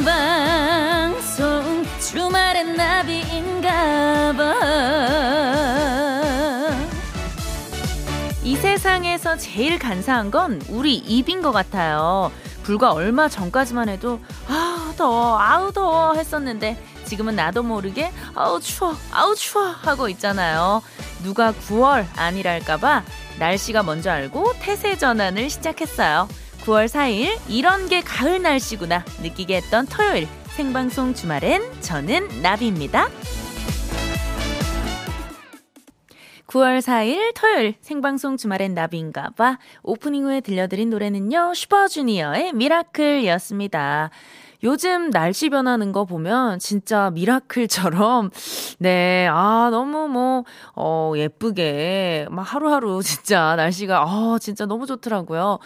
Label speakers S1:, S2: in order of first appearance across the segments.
S1: 생방송 주말엔 나비인가봐. 이 세상에서 제일 간사한 건 우리 입인 것 같아요. 불과 얼마 전까지만 해도 아 더워 아우 더워 했었는데 지금은 나도 모르게 아우 추워 아우 추워 하고 있잖아요. 누가 9월 아니랄까봐 날씨가 먼저 알고 태세 전환을 시작했어요 9월 4일 이런 게 가을 날씨구나 느끼게 했던 토요일 생방송 주말엔 저는 나비입니다. 9월 4일 토요일 생방송 주말엔 나비인가 봐 오프닝 후에 들려드린 노래는요 슈퍼주니어의 미라클이었습니다. 요즘 날씨 변하는 거 보면 진짜 미라클처럼, 네, 아, 너무 뭐, 어, 예쁘게, 막 하루하루 진짜 날씨가, 아, 진짜 너무 좋더라고요.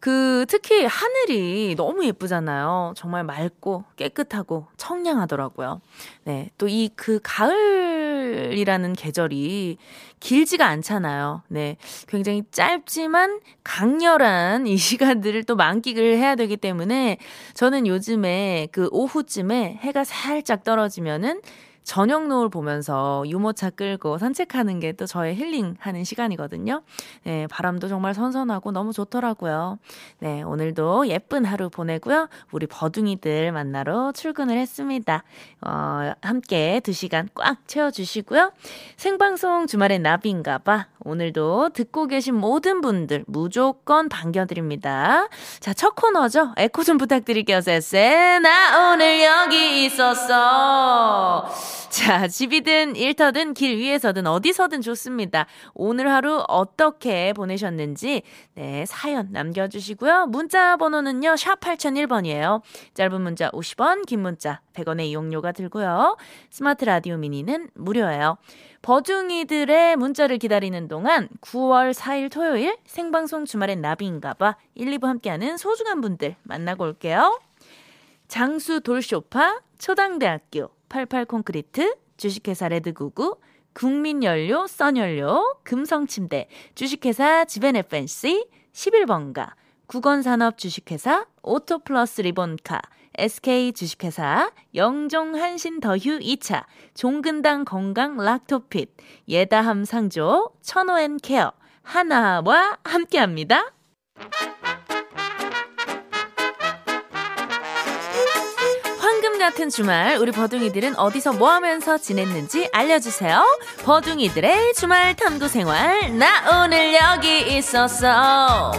S1: 그, 특히 하늘이 너무 예쁘잖아요. 정말 맑고 깨끗하고 청량하더라고요. 네, 또 이 그 가을 이라는 계절이 길지가 않잖아요. 네. 굉장히 짧지만 강렬한 이 시간들을 또 만끽을 해야 되기 때문에 저는 요즘에 그 오후쯤에 해가 살짝 떨어지면은 저녁 노을 보면서 유모차 끌고 산책하는 게 또 저의 힐링하는 시간이거든요. 네, 바람도 정말 선선하고 너무 좋더라고요. 네, 오늘도 예쁜 하루 보내고요. 우리 버둥이들 만나러 출근을 했습니다. 어, 함께 두 시간 꽉 채워주시고요. 생방송 주말엔 나비인가봐. 오늘도 듣고 계신 모든 분들 무조건 반겨드립니다. 자, 첫 코너죠. 에코 좀 부탁드릴게요, 쎄쎄. 나 오늘 여기 있었어. 자, 집이든 일터든 길 위에서든 어디서든 좋습니다. 오늘 하루 어떻게 보내셨는지, 네, 사연 남겨주시고요. 문자 번호는요, 샵 8001번이에요. 짧은 문자 50원, 긴 문자 100원의 이용료가 들고요. 스마트 라디오 미니는 무료예요. 버둥이들의 문자를 기다리는 동안 9월 4일 토요일 생방송 주말엔 나비인가봐 1, 2부 함께하는 소중한 분들 만나고 올게요. 장수 돌쇼파, 초당대학교, 88콘크리트, 주식회사 레드구구, 국민연료, 써연료, 금성침대, 주식회사 지벤FNC, 11번가, 국원산업 주식회사, 오토플러스 리본카, SK 주식회사, 영종 한신 더휴 2차, 종근당 건강 락토핏, 예다함 상조, 천호앤 케어, 하나와 함께 합니다. 황금 같은 주말 우리 버둥이들은 어디서 뭐 하면서 지냈는지 알려주세요. 버둥이들의 주말 탐구 생활 나 오늘 여기 있었어.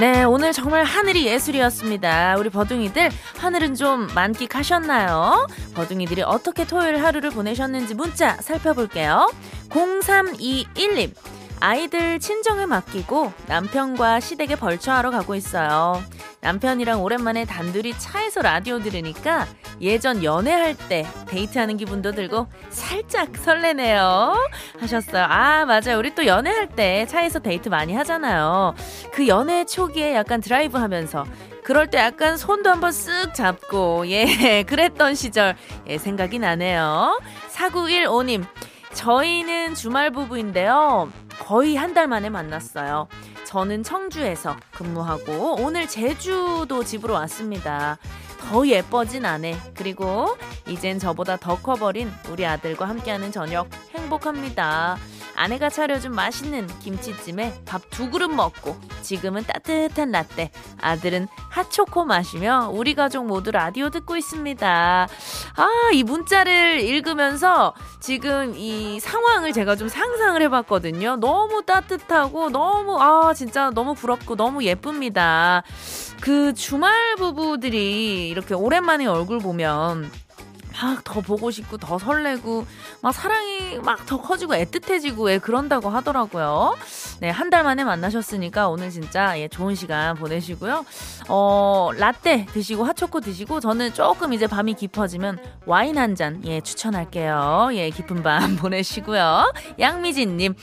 S1: 네, 오늘 정말 하늘이 예술이었습니다. 우리 버둥이들 하늘은 좀 만끽하셨나요? 버둥이들이 어떻게 토요일 하루를 보내셨는지 문자 살펴볼게요. 0321님. 아이들 친정에 맡기고 남편과 시댁에 벌초하러 가고 있어요. 남편이랑 오랜만에 단둘이 차에서 라디오 들으니까 예전 연애할 때 데이트하는 기분도 들고 살짝 설레네요. 하셨어요. 아, 맞아요. 우리 또 연애할 때 차에서 데이트 많이 하잖아요. 그 연애 초기에 약간 드라이브 하면서 그럴 때 약간 손도 한번 쓱 잡고, 예, 그랬던 시절, 예, 생각이 나네요. 4915님, 저희는 주말 부부인데요. 거의 한 달 만에 만났어요. 저는 청주에서 근무하고 오늘 제주도 집으로 왔습니다. 더 예뻐진 아내 그리고 이젠 저보다 더 커버린 우리 아들과 함께하는 저녁 행복합니다. 아내가 차려준 맛있는 김치찜에 밥 두 그릇 먹고 지금은 따뜻한 라떼 아들은 핫초코 마시며 우리 가족 모두 라디오 듣고 있습니다. 아, 이 문자를 읽으면서 지금 이 상황을 제가 좀 상상을 해봤거든요. 너무 따뜻하고 너무 아 진짜 너무 부럽고 너무 예쁩니다. 그 주말 부부들이 이렇게 오랜만에 얼굴 보면 막 더 보고 싶고 더 설레고 막 사랑이 막 더 커지고 애틋해지고 예, 그런다고 하더라고요. 네, 한 달 만에 만나셨으니까 오늘 진짜 예, 좋은 시간 보내시고요. 어, 라떼 드시고 핫초코 드시고 저는 조금 이제 밤이 깊어지면 와인 한 잔 예, 추천할게요. 예, 깊은 밤 보내시고요. 양미진 님.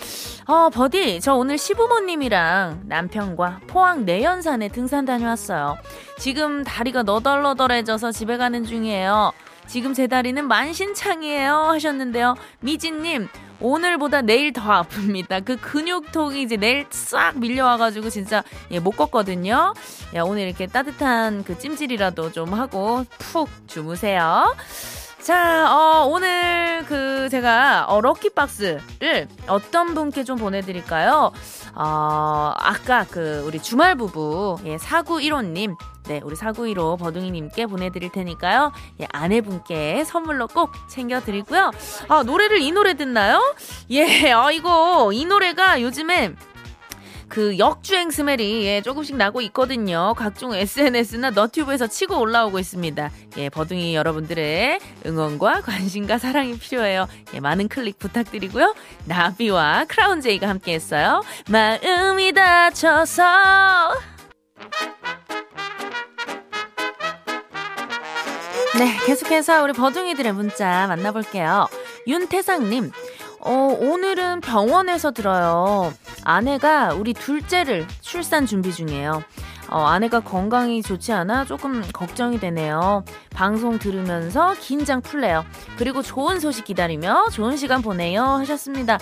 S1: 어, 버디 저 오늘 시부모님이랑 남편과 포항 내연산에 등산 다녀왔어요. 지금 다리가 너덜너덜해져서 집에 가는 중이에요. 지금 제 다리는 만신창이에요. 하셨는데요. 미진님, 오늘보다 내일 더 아픕니다. 그 근육통이 이제 내일 싹 밀려와가지고 진짜 예, 못 걷거든요. 야, 오늘 이렇게 따뜻한 그 찜질이라도 좀 하고 푹 주무세요. 자, 어, 오늘 그 제가 어, 럭키박스를 어떤 분께 좀 보내드릴까요? 어, 아까 그 우리 주말 부부, 예, 4915님. 네, 우리 4915 버둥이님께 보내드릴 테니까요. 예, 아내분께 선물로 꼭 챙겨드리고요. 아, 노래를 이 노래 듣나요? 예, 어, 이거, 이 노래가 요즘에 그 역주행 스멜이 예, 조금씩 나고 있거든요. 각종 SNS나 너튜브에서 치고 올라오고 있습니다. 예, 버둥이 여러분들의 응원과 관심과 사랑이 필요해요. 예, 많은 클릭 부탁드리고요. 나비와 크라운 제이가 함께 했어요. 마음이 다쳐서 네, 계속해서 우리 버둥이들의 문자 만나볼게요. 윤태상님, 어, 오늘은 병원에서 들어요. 아내가 우리 둘째를 출산 준비 중이에요. 어, 아내가 건강이 좋지 않아 조금 걱정이 되네요. 방송 들으면서 긴장 풀래요. 그리고 좋은 소식 기다리며 좋은 시간 보내요. 하셨습니다.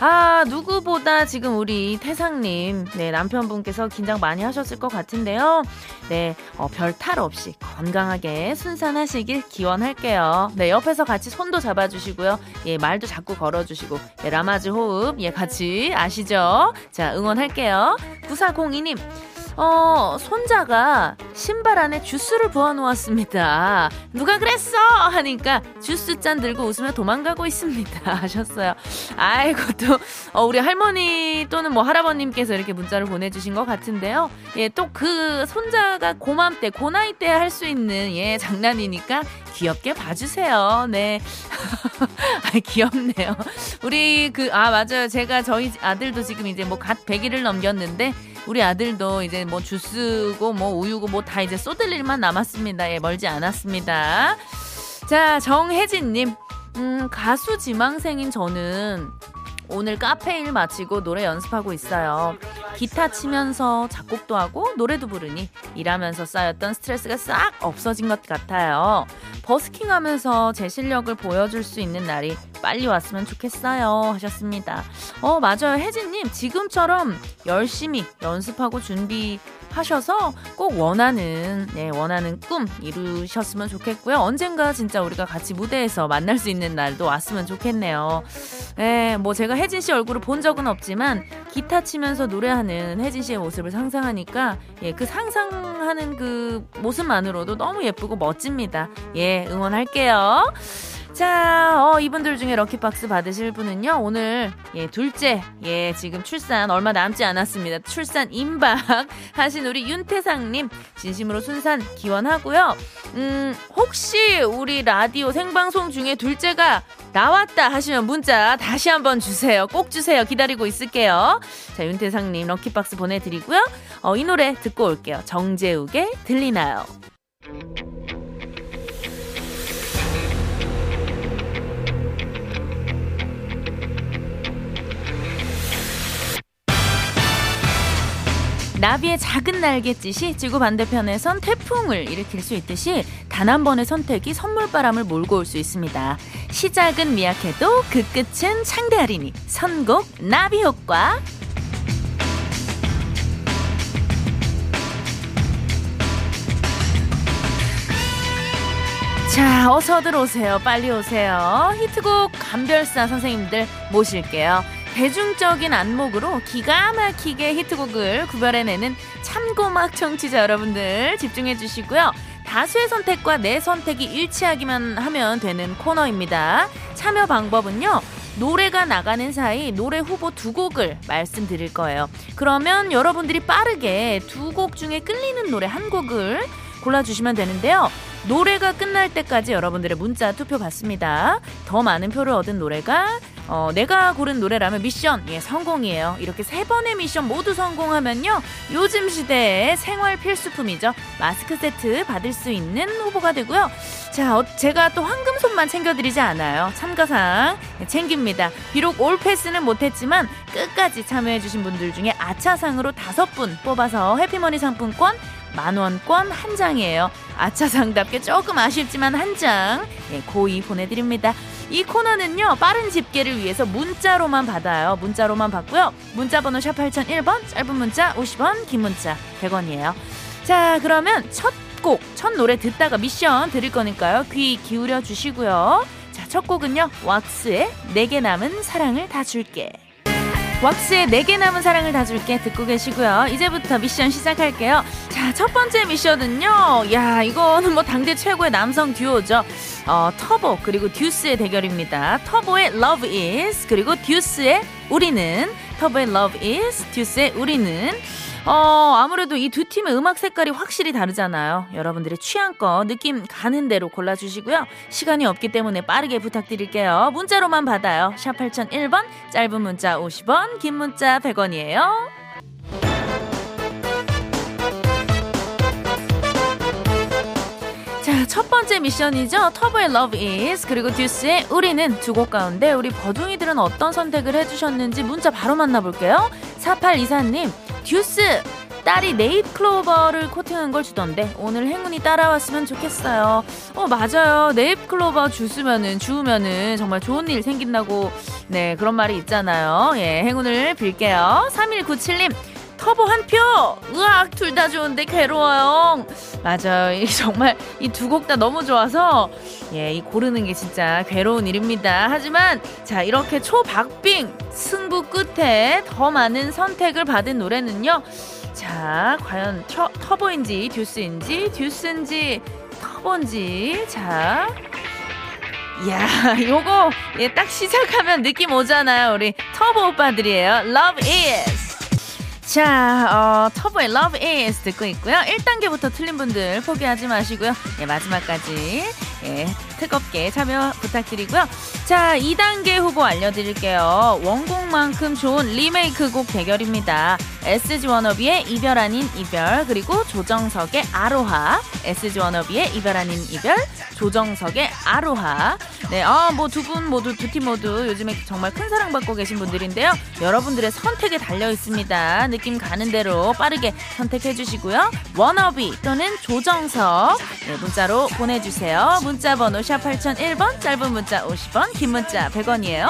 S1: 아, 누구보다 지금 우리 태상님, 네, 남편분께서 긴장 많이 하셨을 것 같은데요. 네, 어, 별탈 없이 건강하게 순산하시길 기원할게요. 네, 옆에서 같이 손도 잡아주시고요. 예, 말도 자꾸 걸어주시고, 예, 라마즈 호흡, 예, 같이 아시죠? 자, 응원할게요. 9402님, 어, 손자가 신발 안에 주스를 부어 놓았습니다. 누가 그랬어? 하니까 주스 잔 들고 웃으며 도망가고 있습니다. 하셨어요. 아이고, 또, 어, 우리 할머니 또는 뭐 할아버님께서 이렇게 문자를 보내주신 것 같은데요. 예, 또 그 손자가 고맘 때, 고나이 때 할 수 있는, 예, 장난이니까 귀엽게 봐주세요. 네. 아, 귀엽네요. 우리 그, 아, 맞아요. 제가 저희 아들도 지금 이제 뭐 갓 100일을 넘겼는데, 우리 아들도 이제 뭐 주스고 뭐 우유고 뭐 다 이제 쏟을 일만 남았습니다. 예, 멀지 않았습니다. 자, 정혜진님. 음, 가수 지망생인 저는 오늘 카페 일 마치고 노래 연습하고 있어요. 기타 치면서 작곡도 하고 노래도 부르니 일하면서 쌓였던 스트레스가 싹 없어진 것 같아요. 버스킹 하면서 제 실력을 보여줄 수 있는 날이 빨리 왔으면 좋겠어요. 하셨습니다. 어, 맞아요. 혜진님, 지금처럼 열심히 연습하고 준비 하셔서 꼭 원하는 네, 원하는 꿈 이루셨으면 좋겠고요. 언젠가 진짜 우리가 같이 무대에서 만날 수 있는 날도 왔으면 좋겠네요. 네, 뭐 제가 혜진 씨 얼굴을 본 적은 없지만 기타 치면서 노래하는 혜진 씨의 모습을 상상하니까 예, 그 상상하는 그 모습만으로도 너무 예쁘고 멋집니다. 예, 응원할게요. 자, 어, 이분들 중에 럭키박스 받으실 분은요, 오늘, 예, 둘째, 예, 지금 출산 얼마 남지 않았습니다. 출산 임박 하신 우리 윤태상님, 진심으로 순산 기원하고요. 음, 혹시 우리 라디오 생방송 중에 둘째가 나왔다 하시면 문자 다시 한번 주세요. 꼭 주세요. 기다리고 있을게요. 자, 윤태상님 럭키박스 보내드리고요. 어, 이 노래 듣고 올게요. 정재욱의 들리나요? 나비의 작은 날갯짓이 지구 반대편에선 태풍을 일으킬 수 있듯이 단 한 번의 선택이 선물바람을 몰고 올 수 있습니다. 시작은 미약해도 그 끝은 창대하리니 선곡 나비 효과. 자, 어서들 오세요. 빨리 오세요. 히트곡 감별사 선생님들 모실게요. 대중적인 안목으로 기가 막히게 히트곡을 구별해내는 참고막 청취자 여러분들 집중해 주시고요. 다수의 선택과 내 선택이 일치하기만 하면 되는 코너입니다. 참여 방법은요. 노래가 나가는 사이 노래 후보 두 곡을 말씀드릴 거예요. 그러면 여러분들이 빠르게 두 곡 중에 끌리는 노래 한 곡을 골라주시면 되는데요. 노래가 끝날 때까지 여러분들의 문자 투표 받습니다. 더 많은 표를 얻은 노래가 어, 내가 고른 노래라면 미션 예 성공이에요. 이렇게 세 번의 미션 모두 성공하면요 요즘 시대의 생활 필수품이죠 마스크 세트 받을 수 있는 후보가 되고요. 자 어, 제가 또 황금손만 챙겨드리지 않아요. 참가상 챙깁니다. 비록 올 패스는 못했지만 끝까지 참여해주신 분들 중에 아차상으로 다섯 분 뽑아서 해피머니 상품권 만원권 한 장이에요. 아차상답게 조금 아쉽지만 한 장. 예, 고이 보내드립니다. 이 코너는요, 빠른 집계를 위해서 문자로만 받아요. 문자로만 받고요. 문자번호 샵 8001번, 짧은 문자 50원, 긴 문자 100원이에요. 자, 그러면 첫 곡, 첫 노래 듣다가 미션 드릴 거니까요. 귀 기울여 주시고요. 자, 첫 곡은요, 왁스의 내게 남은 사랑을 다 줄게. 왁스의 내게 남은 사랑을 다 줄게 듣고 계시고요. 이제부터 미션 시작할게요. 자, 첫 번째 미션은요. 야, 이거는 뭐 당대 최고의 남성 듀오죠. 어, 터보 그리고 듀스의 대결입니다. 터보의 Love Is 그리고 듀스의 우리는 터보의 Love Is 듀스의 우리는 어, 아무래도 이 두 팀의 음악 색깔이 확실히 다르잖아요. 여러분들의 취향껏 느낌 가는 대로 골라주시고요. 시간이 없기 때문에 빠르게 부탁드릴게요. 문자로만 받아요. 샵 8001번, 짧은 문자 50원, 긴 문자 100원이에요. 자, 첫 번째 미션이죠. 터보의 Love Is 그리고 듀스의 우리는 두 곡 가운데 우리 버둥이들은 어떤 선택을 해주셨는지 문자 바로 만나볼게요. 4824님, 듀스 딸이 네잎 클로버를 코팅한 걸 주던데 오늘 행운이 따라왔으면 좋겠어요. 어 맞아요. 네잎 클로버 주스면은 주우면은 정말 좋은 일 생긴다고 네 그런 말이 있잖아요. 예 행운을 빌게요. 3197님 터보 한 표! 으악, 둘 다 좋은데 괴로워요. 맞아요. 정말 이 두 곡 다 너무 좋아서, 예, 이 고르는 게 진짜 괴로운 일입니다. 하지만, 자, 이렇게 초박빙 승부 끝에 더 많은 선택을 받은 노래는요. 자, 과연 터, 터보인지, 듀스인지, 듀스인지, 터보인지, 자. 야, 요거, 예, 딱 시작하면 느낌 오잖아요. 우리 터보 오빠들이에요. Love is. 자, 어, 터보의 Love Is 듣고 있고요. 1단계부터 틀린 분들 포기하지 마시고요. 예, 마지막까지 예, 뜨겁게 참여 부탁드리고요. 자, 2단계 후보 알려드릴게요. 원곡만큼 좋은 리메이크 곡 대결입니다. SG 워너비의 이별 아닌 이별 그리고 조정석의 아로하 SG 워너비의 이별 아닌 이별 조정석의 아로하 네, 아, 뭐 두 분 모두 두 팀 모두 요즘에 정말 큰 사랑받고 계신 분들인데요. 여러분들의 선택에 달려 있습니다. 느낌 가는 대로 빠르게 선택해 주시고요. 워너비 또는 조정석 네, 문자로 보내주세요. 문자 번호 샵 8001번 짧은 문자 50원 긴 문자 100원이에요.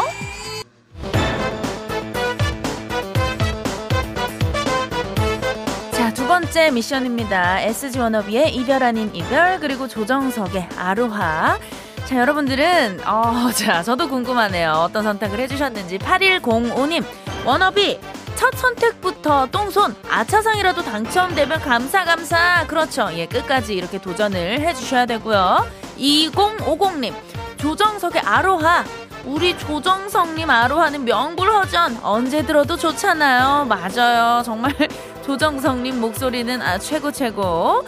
S1: 자, 두 번째 미션입니다. SG 워너비의 이별 아닌 이별 그리고 조정석의 아로하 자, 여러분들은, 어, 자, 저도 궁금하네요. 어떤 선택을 해주셨는지. 8105님, 워너비, 첫 선택부터 똥손, 아차상이라도 당첨되면 감사, 감사. 그렇죠. 예, 끝까지 이렇게 도전을 해주셔야 되고요. 2050님, 조정석의 아로하. 우리 조정석님 아로하는 명불허전. 언제 들어도 좋잖아요. 맞아요. 정말 조정석님 목소리는 아, 최고, 최고.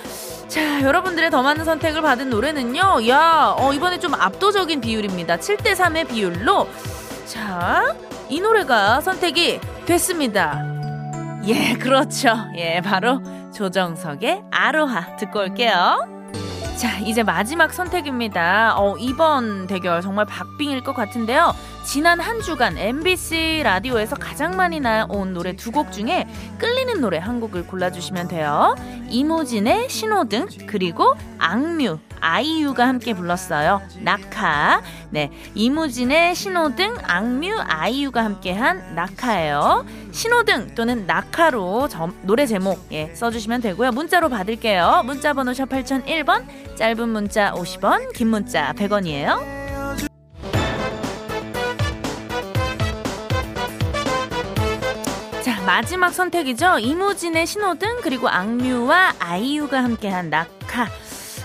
S1: 자, 여러분들의 더 많은 선택을 받은 노래는요. 야, 어, 이번에 좀 압도적인 비율입니다. 7대 3의 비율로. 자, 이 노래가 선택이 됐습니다. 예, 그렇죠. 예, 바로 조정석의 아로하 듣고 올게요. 자, 이제 마지막 선택입니다. 어, 이번 대결 정말 박빙일 것 같은데요. 지난 한 주간 MBC 라디오에서 가장 많이 나온 노래 두 곡 중에 끌리는 노래 한 곡을 골라주시면 돼요. 이모진의 신호등, 그리고 악뮤, 아이유가 함께 불렀어요. 낙하. 네. 이무진의 신호등, 악뮤, 아이유가 함께한 낙하예요. 신호등 또는 낙하로 점, 노래 제목 예, 써주시면 되고요. 문자로 받을게요. 문자 번호 샵 8001번, 짧은 문자 50원, 긴 문자 100원이에요. 마지막 선택이죠. 이무진의 신호등, 그리고 악뮤와 아이유가 함께한 낙하.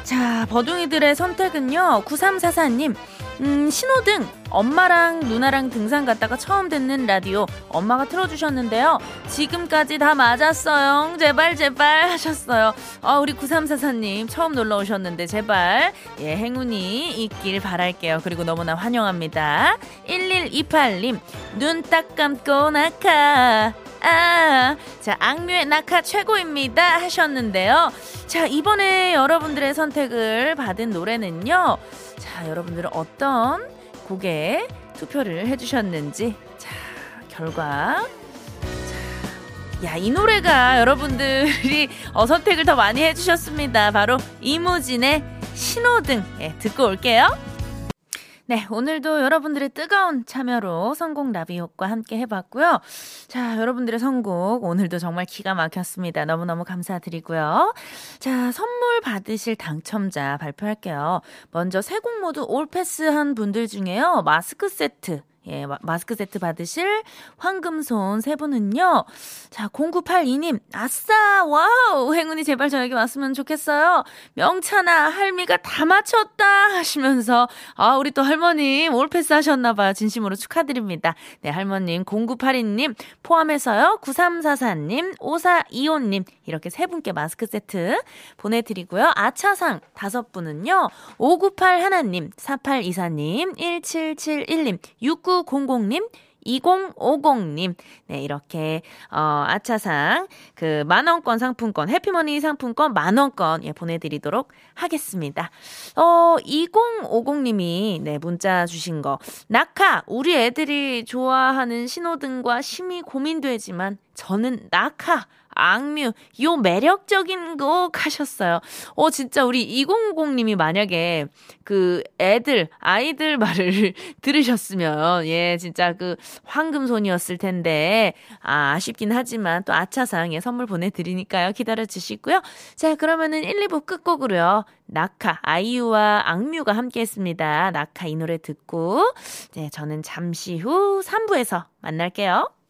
S1: 자, 버둥이들의 선택은요. 9344님. 음, 신호등. 엄마랑 누나랑 등산 갔다가 처음 듣는 라디오 엄마가 틀어주셨는데요. 지금까지 다 맞았어요. 제발, 제발 하셨어요. 아, 우리 9344님 처음 놀러 오셨는데 제발, 예, 행운이 있길 바랄게요. 그리고 너무나 환영합니다. 1128님, 눈 딱 감고 나가. 아, 자, 악뮤의 낙하 최고입니다. 하셨는데요. 자, 이번에 여러분들의 선택을 받은 노래는요. 자, 여러분들은 어떤 곡에 투표를 해주셨는지. 자, 결과. 자, 야, 이 노래가 여러분들이 어, 선택을 더 많이 해주셨습니다. 바로 이무진의 신호등. 예, 듣고 올게요. 네, 오늘도 여러분들의 뜨거운 참여로 성공 라비옥과 함께 해봤고요. 자, 여러분들의 선곡 오늘도 정말 기가 막혔습니다. 너무너무 감사드리고요. 자, 선물 받으실 당첨자 발표할게요. 먼저 세 곡 모두 all pass한 분들 중에요. 마스크 세트 예, 마스크 세트 받으실 황금손 세 분은요. 자, 0982님, 아싸! 와우! 행운이 제발 저에게 왔으면 좋겠어요. 명찬아, 할미가 다 맞췄다! 하시면서, 아, 우리 또 할머님 all pass 하셨나봐요. 진심으로 축하드립니다. 네, 할머님, 0982님, 포함해서요. 9344님, 5425님, 이렇게 세 분께 마스크 세트 보내드리고요. 아차상 다섯 분은요. 598 하나님, 4824님, 1771님, 69 6900님, 2050님. 네, 이렇게, 어, 아차상, 그, 만원권 상품권, 해피머니 상품권 만원권, 예, 보내드리도록 하겠습니다. 어, 2050님이, 네, 문자 주신 거. 낙하, 우리 애들이 좋아하는 신호등과 심히 고민되지만, 저는 낙하, 악뮤, 요 매력적인 곡 하셨어요. 어, 진짜 우리 2090님이 만약에 그 애들, 아이들 말을 들으셨으면, 예, 진짜 그 황금손이었을 텐데, 아, 아쉽긴 하지만 또 아차상에 선물 보내드리니까요. 기다려 주시고요. 자, 그러면은 1, 2부 끝곡으로요. 낙하, 아이유와 악뮤가 함께 했습니다. 낙하 이 노래 듣고, 네, 저는 잠시 후 3부에서 만날게요.